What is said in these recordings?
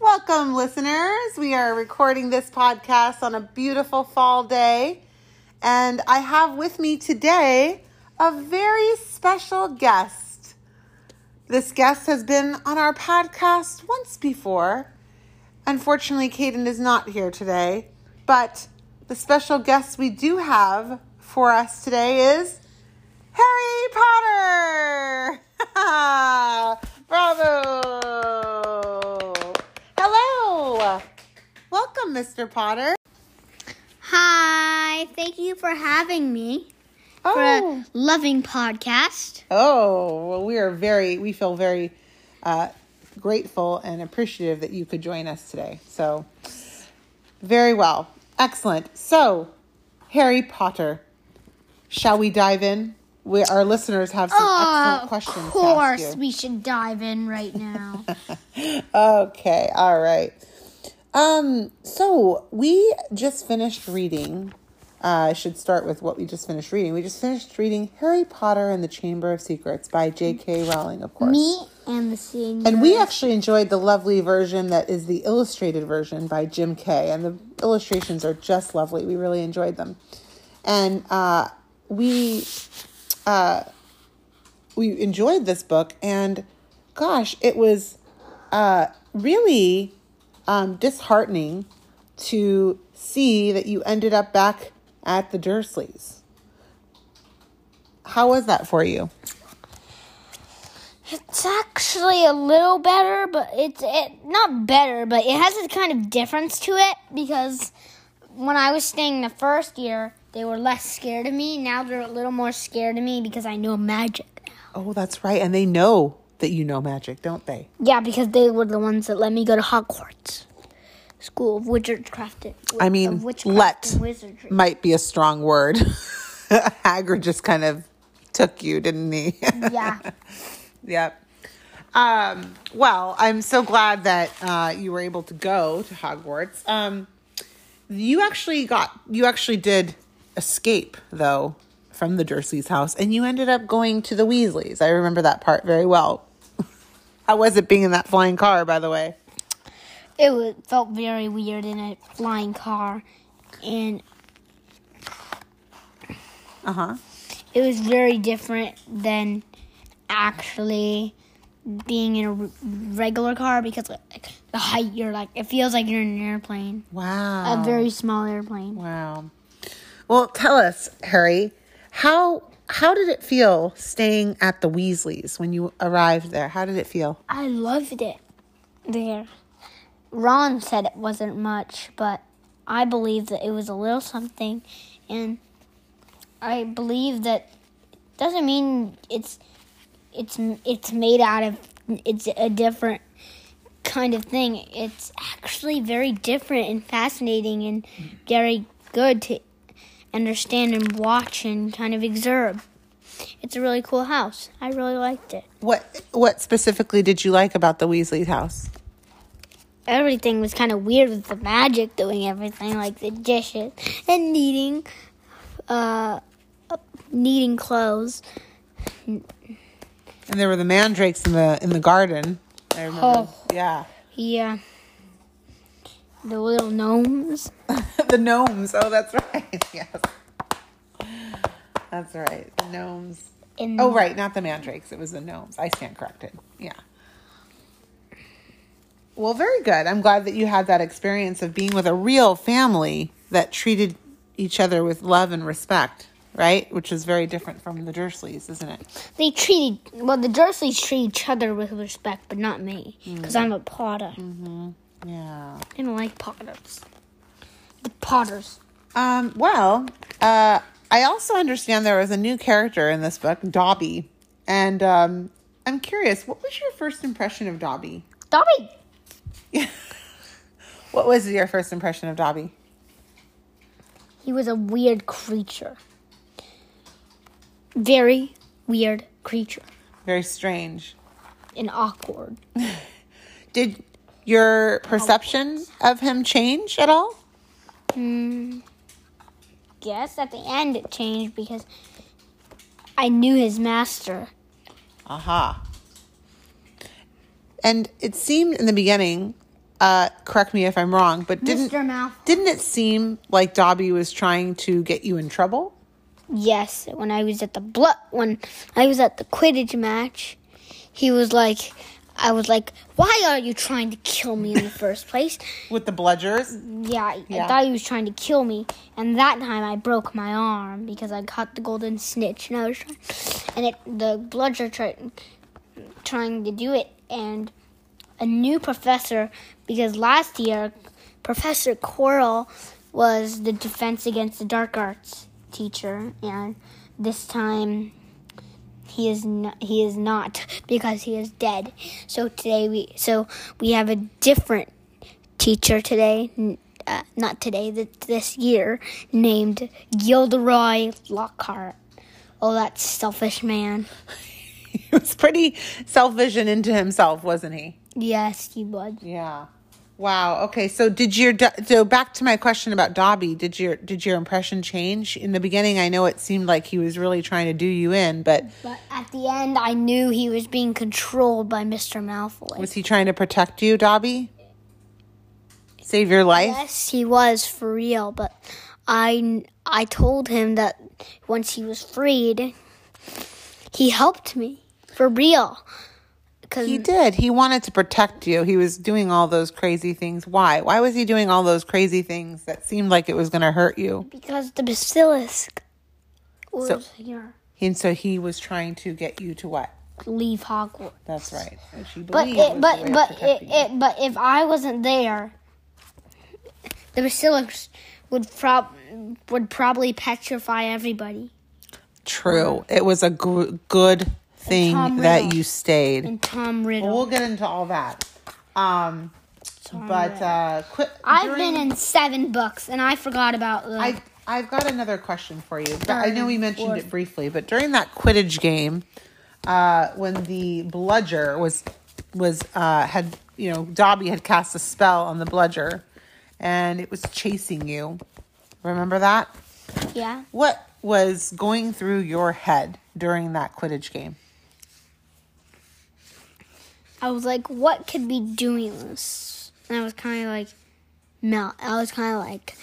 Welcome, listeners. We are recording this podcast on a beautiful fall day. And I have with me today a very special guest. This guest has been on our podcast once before. Unfortunately, Caden is not here today. But the special guest we do have for us today is Harry Potter! Mr. Potter. Hi, thank you for having me for Oh, a loving podcast. oh, well, we are very, we feel very uh, grateful and appreciative that you could join us today. So, very well. Excellent. So, Harry Potter, shall we dive in? We, our listeners have some excellent questions of course, we should dive in right now. Okay, all right. Um, so we just finished reading. Uh, I should start with what we just finished reading. We just finished reading Harry Potter and the Chamber of Secrets by J.K. Rowling, of course. me and the senior. And we actually enjoyed the lovely version that is the illustrated version by Jim Kay. And the illustrations are just lovely. We really enjoyed them. And uh, we uh, we enjoyed this book. And gosh, it was uh, really um, disheartening to see that you ended up back at the Dursleys. How was that for you? It's actually a little better, but it's it, not better, but it has a kind of difference to it because when I was staying the first year, they were less scared of me. Now they're a little more scared of me because I know magic. Oh, that's right. And they know that you know magic, don't they? Yeah, because they were the ones that let me go to Hogwarts, School of Witchcraft. and- I mean, let might be a strong word. Hagrid just kind of took you, didn't he? Yeah, yep. Um, well, I'm so glad that uh, you were able to go to Hogwarts. Um, you actually got, you actually did escape though from the Dursleys' house, and you ended up going to the Weasleys. I remember that part very well. How was it being in that flying car, by the way? it felt very weird in a flying car, and Uh huh. it was very different than actually being in a regular car because like, the height you're like it feels like you're in an airplane, Wow. a very small airplane. Wow. Well, tell us, Harry, how how did it feel staying at the Weasleys when you arrived there? How did it feel? I loved it there. Ron said it wasn't much, but I believe that it was a little something, and I believe that doesn't mean it's it's it's made out of it's a different kind of thing. It's actually very different and fascinating and very good to understand and watch and kind of observe. It's a really cool house. I really liked it. What what specifically did you like about the Weasley house? everything was kind of weird with the magic doing everything, like the dishes and kneading, uh, kneading clothes. And there were the mandrakes in the in the garden. I remember. Oh. Yeah. Yeah, the little gnomes. the gnomes. Oh, that's right. yes. That's right. The gnomes. And Oh, right. Not the mandrakes. It was the gnomes. I stand corrected. Yeah. Well, very good. I'm glad that you had that experience of being with a real family that treated each other with love and respect, right? Which is very different from the Dursleys, isn't it? they treated well. The Dursleys treat each other with respect, but not me because mm. I'm a Potter. Mm-hmm. Yeah. And like Potters. The Potters. Um, well, uh, I also understand there was a new character in this book, Dobby. And um, I'm curious, what was your first impression of Dobby? Dobby. What was your first impression of Dobby? He was a weird creature. Very weird creature Very strange. and awkward. Did your perception of him change at all? Hmm. Guess at the end it changed because I knew his master. Aha. And it seemed in the beginning uh, correct me if I'm wrong, but didn't Mr. Didn't it seem like Dobby was trying to get you in trouble? Yes, when I was at the blood when I was at the Quidditch match, he was like I was like, "Why are you trying to kill me in the first place?" With the bludgers? Yeah, I, Yeah. I thought he was trying to kill me, and that time I broke my arm because I caught the golden snitch, and I was trying, and it the bludger tried trying to do it, and a new professor because last year Professor Quirrell was the defense against the dark arts teacher, and this time he is not, he is not because he is dead. So today we so we have a different teacher today, uh, not today, th- this year, named Gilderoy Lockhart. Oh, that selfish man. he was pretty selfish and into himself, wasn't he? Yes, he was. Yeah. Wow. Okay. So did your so back to my question about Dobby? Did your did your impression change in the beginning? I know it seemed like he was really trying to do you in, but But at the end, I knew he was being controlled by Mr. Malfoy. was he trying to protect you, Dobby? Save your life? Yes, he was for real, but I I told him that once he was freed, he helped me for real. Cause He did. He wanted to protect you. He was doing all those crazy things. Why? Why was he doing all those crazy things that seemed like it was going to hurt you? because the basilisk was So- here. And so he was trying to get you to what? Leave Hogwarts. That's right. But it, but the way of but it, it but if I wasn't there, the basilisk would prob would probably petrify everybody. True. It was a gr- good thing that you stayed. And Tom Riddle. We'll get into all that. Um, but uh, quit. I've during- been in seven books, and I forgot about the. I I've got another question for you. But I know we mentioned Fourth. it briefly, but during that Quidditch game, uh, when the bludger was was uh, had you know Dobby had cast a spell on the bludger, and it was chasing you. Remember that? yeah. What was going through your head during that Quidditch game? I was like, what could be doing this? And I was kind of like, Mel. I was kind of like,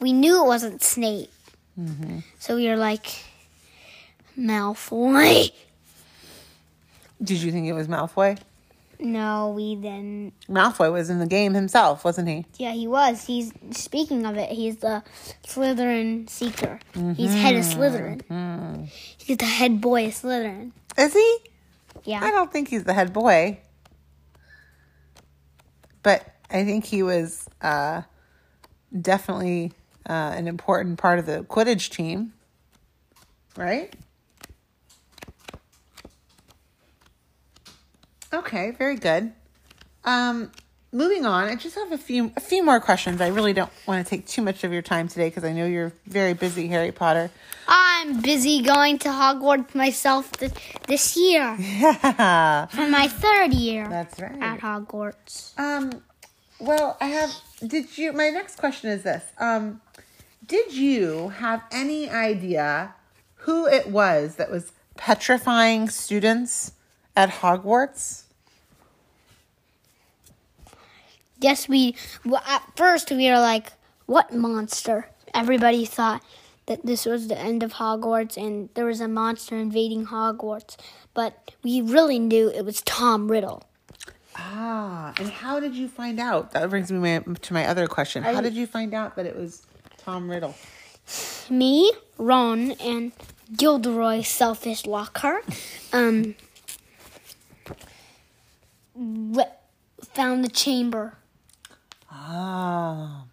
we knew it wasn't Snape, mm-hmm. so we were like, Malfoy. Did you think it was Malfoy? No, we then. Malfoy was in the game himself, wasn't he? Yeah, he was. He's speaking of it. He's the Slytherin seeker. He's head of mm-hmm. Slytherin. Mm-hmm. He's the head boy of Slytherin. Is he? Yeah. I don't think he's the head boy. But I think he was uh, definitely uh, an important part of the Quidditch team. Right? Okay, very good. Um, moving on, I just have a few a few more questions. I really don't want to take too much of your time today because I know you're very busy, Harry Potter. I'm busy going to Hogwarts myself th- this year Yeah, for my third year that's right. at Hogwarts. Um, well, I have. Did you? My next question is this. Um, did you have any idea who it was that was petrifying students at Hogwarts? Yes, we. Well, at first, we were like, "What monster?" Everybody thought that this was the end of Hogwarts and there was a monster invading Hogwarts, but we really knew it was Tom Riddle. Ah, and how did you find out? That brings me my, to my other question. How did you find out that it was Tom Riddle? Me, Ron, and Gilderoy Selfish Lockhart, um, found the chamber. Ah.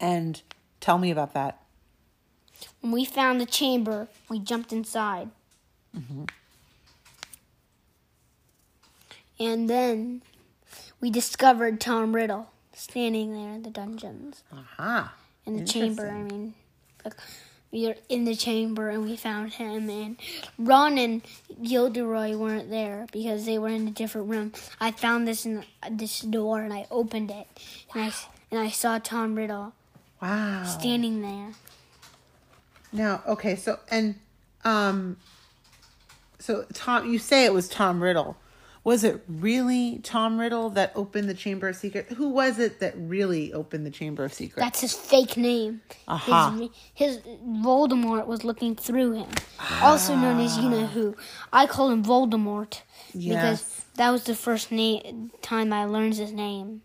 And tell me about that. When we found the chamber, we jumped inside. And then we discovered Tom Riddle standing there in the dungeons. Aha. In the chamber, I mean. Like, we were in the chamber and we found him, and Ron and Gilderoy weren't there because they were in a different room. I found this in this door and I opened it, and I and I saw Tom Riddle Wow. standing there. Now, okay, so and um so Tom you say it was Tom Riddle. Was it really Tom Riddle that opened the Chamber of Secrets? Who was it that really opened the Chamber of Secrets? That's his fake name. Aha. His, his Voldemort was looking through him, also known as you know who. I call him Voldemort Yes. because that was the first na- time I learned his name.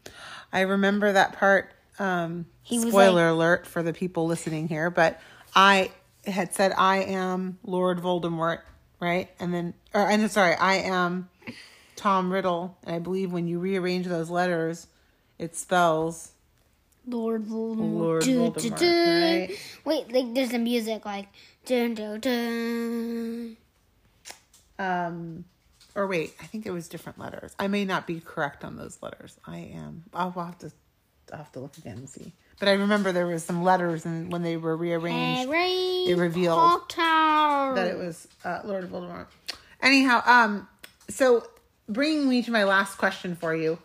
I remember that part. Um, spoiler alert for the people listening here, but I had said I am Lord Voldemort, right? And then, or I'm sorry, I am Tom Riddle. And I believe when you rearrange those letters, it spells Lord Voldemort. Lord Dun, Voldemort, dun, right? Wait, like there's the music like dun dun dun. um or wait i think it was different letters i may not be correct on those letters i am i'll have to i'll have to look again and see but i remember there was some letters and when they were rearranged Harry it revealed Potter. that it was uh, lord voldemort anyhow um so bringing me to my last question for you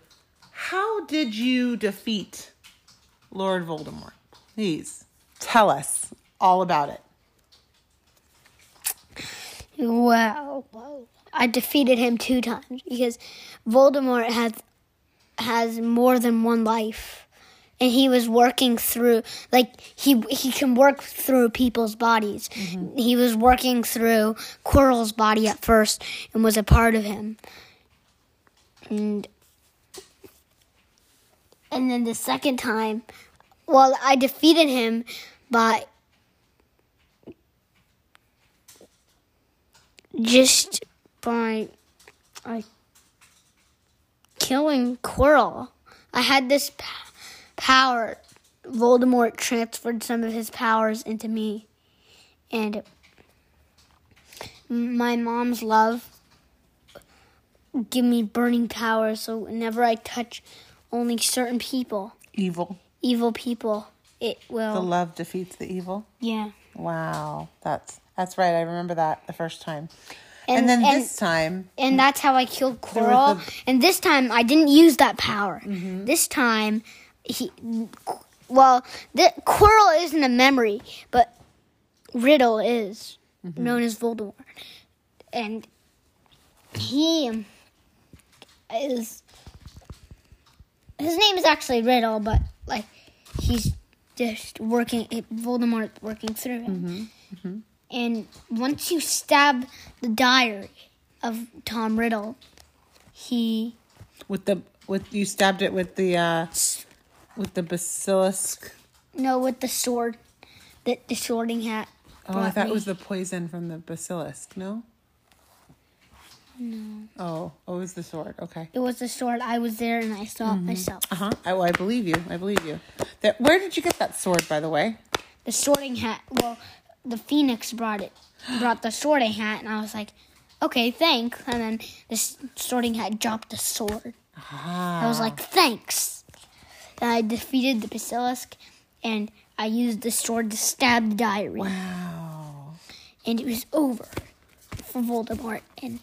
how did you defeat lord voldemort please tell us all about it Wow. I defeated him two times because Voldemort has has more than one life. And he was working through like he he can work through people's bodies. Mm-hmm. He was working through Quirrell's body at first and was a part of him. And and then the second time well I defeated him by just by uh, killing Quirrell. I had this p- power. Voldemort transferred some of his powers into me, and my mom's love give me burning power. So whenever I touch only certain people, evil evil people, it will. the love defeats the evil yeah. Wow, that's that's right. I remember that the first time, and, And- then and- this time, and that's how I killed Quirrell. the- And this time I didn't use that power. Mm-hmm. This time he, well, the Quirrell isn't a memory, but Riddle is Mm-hmm. known as Voldemort, and he is his name is actually Riddle, but like he's just working. Voldemort working through him. Mm-hmm. And once you stab the diary of Tom Riddle, he with the with you stabbed it with the uh with the basilisk. no with the sword, the the sorting hat. Oh, I thought me. it was the poison from the basilisk. No. No. Oh, oh, it was the sword. Okay. It was the sword. I was there and I saw it myself. Uh huh. I, well, I believe you. I believe you. That. Where did you get that sword, by the way? The sorting hat. Well, the phoenix brought it. Brought the sorting hat, and I was like, okay, thanks. And then this sorting hat dropped the sword. Ah. I was like, thanks. And I defeated the basilisk, and I used the sword to stab the diary. Wow. and it was over for Voldemort and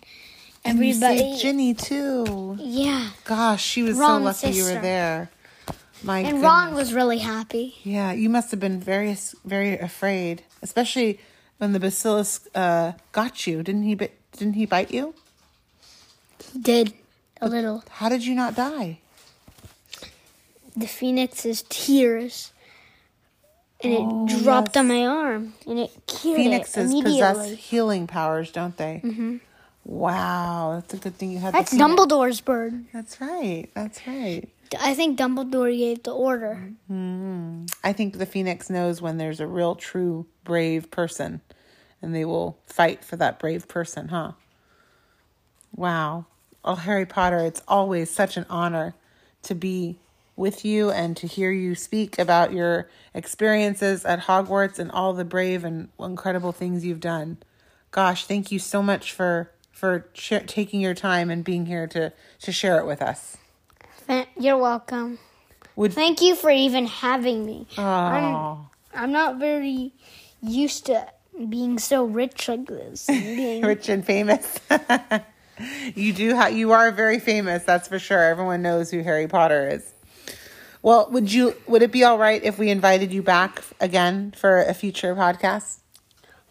everybody. saved Ginny too. yeah, Gosh, she was Ron's so lucky you were there. My and goodness. Ron was really happy. Yeah, you must have been very, very afraid, especially when the basilisk uh, got you. Didn't he? Bit, didn't he bite you? He did a little. How did you not die? The phoenix's tears, and it Oh, dropped yes. on my arm, and it cured it Phoenixes possess healing powers, don't they? Mm-hmm. Wow, that's a good thing you had. That's. Dumbledore's bird. That's right. That's right. I think Dumbledore gave the order. Hmm. I think the phoenix knows when there's a real, true, brave person, and they will fight for that brave person, huh? Wow. Oh, Harry Potter, it's always such an honor to be with you and to hear you speak about your experiences at Hogwarts and all the brave and incredible things you've done. Gosh, thank you so much for for sh- taking your time and being here to to share it with us. You're welcome. Would Thank you for even having me. I'm, oh, I'm not very used to being so rich like this. rich and famous. you do ha- you are very famous, that's for sure. Everyone knows who Harry Potter is. Well, would you would it be all right if we invited you back again for a future podcast?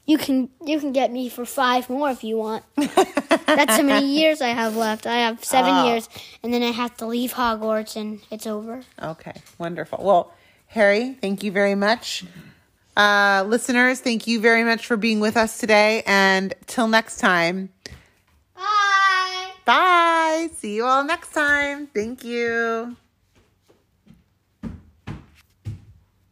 You can you can get me for five more if you want. That's how many years I have left. I have seven Oh. years, and then I have to leave Hogwarts, and it's over. Okay, wonderful. Well, Harry, thank you very much. Uh, listeners, thank you very much for being with us today. And till next time, Bye. bye. See you all next time. Thank you.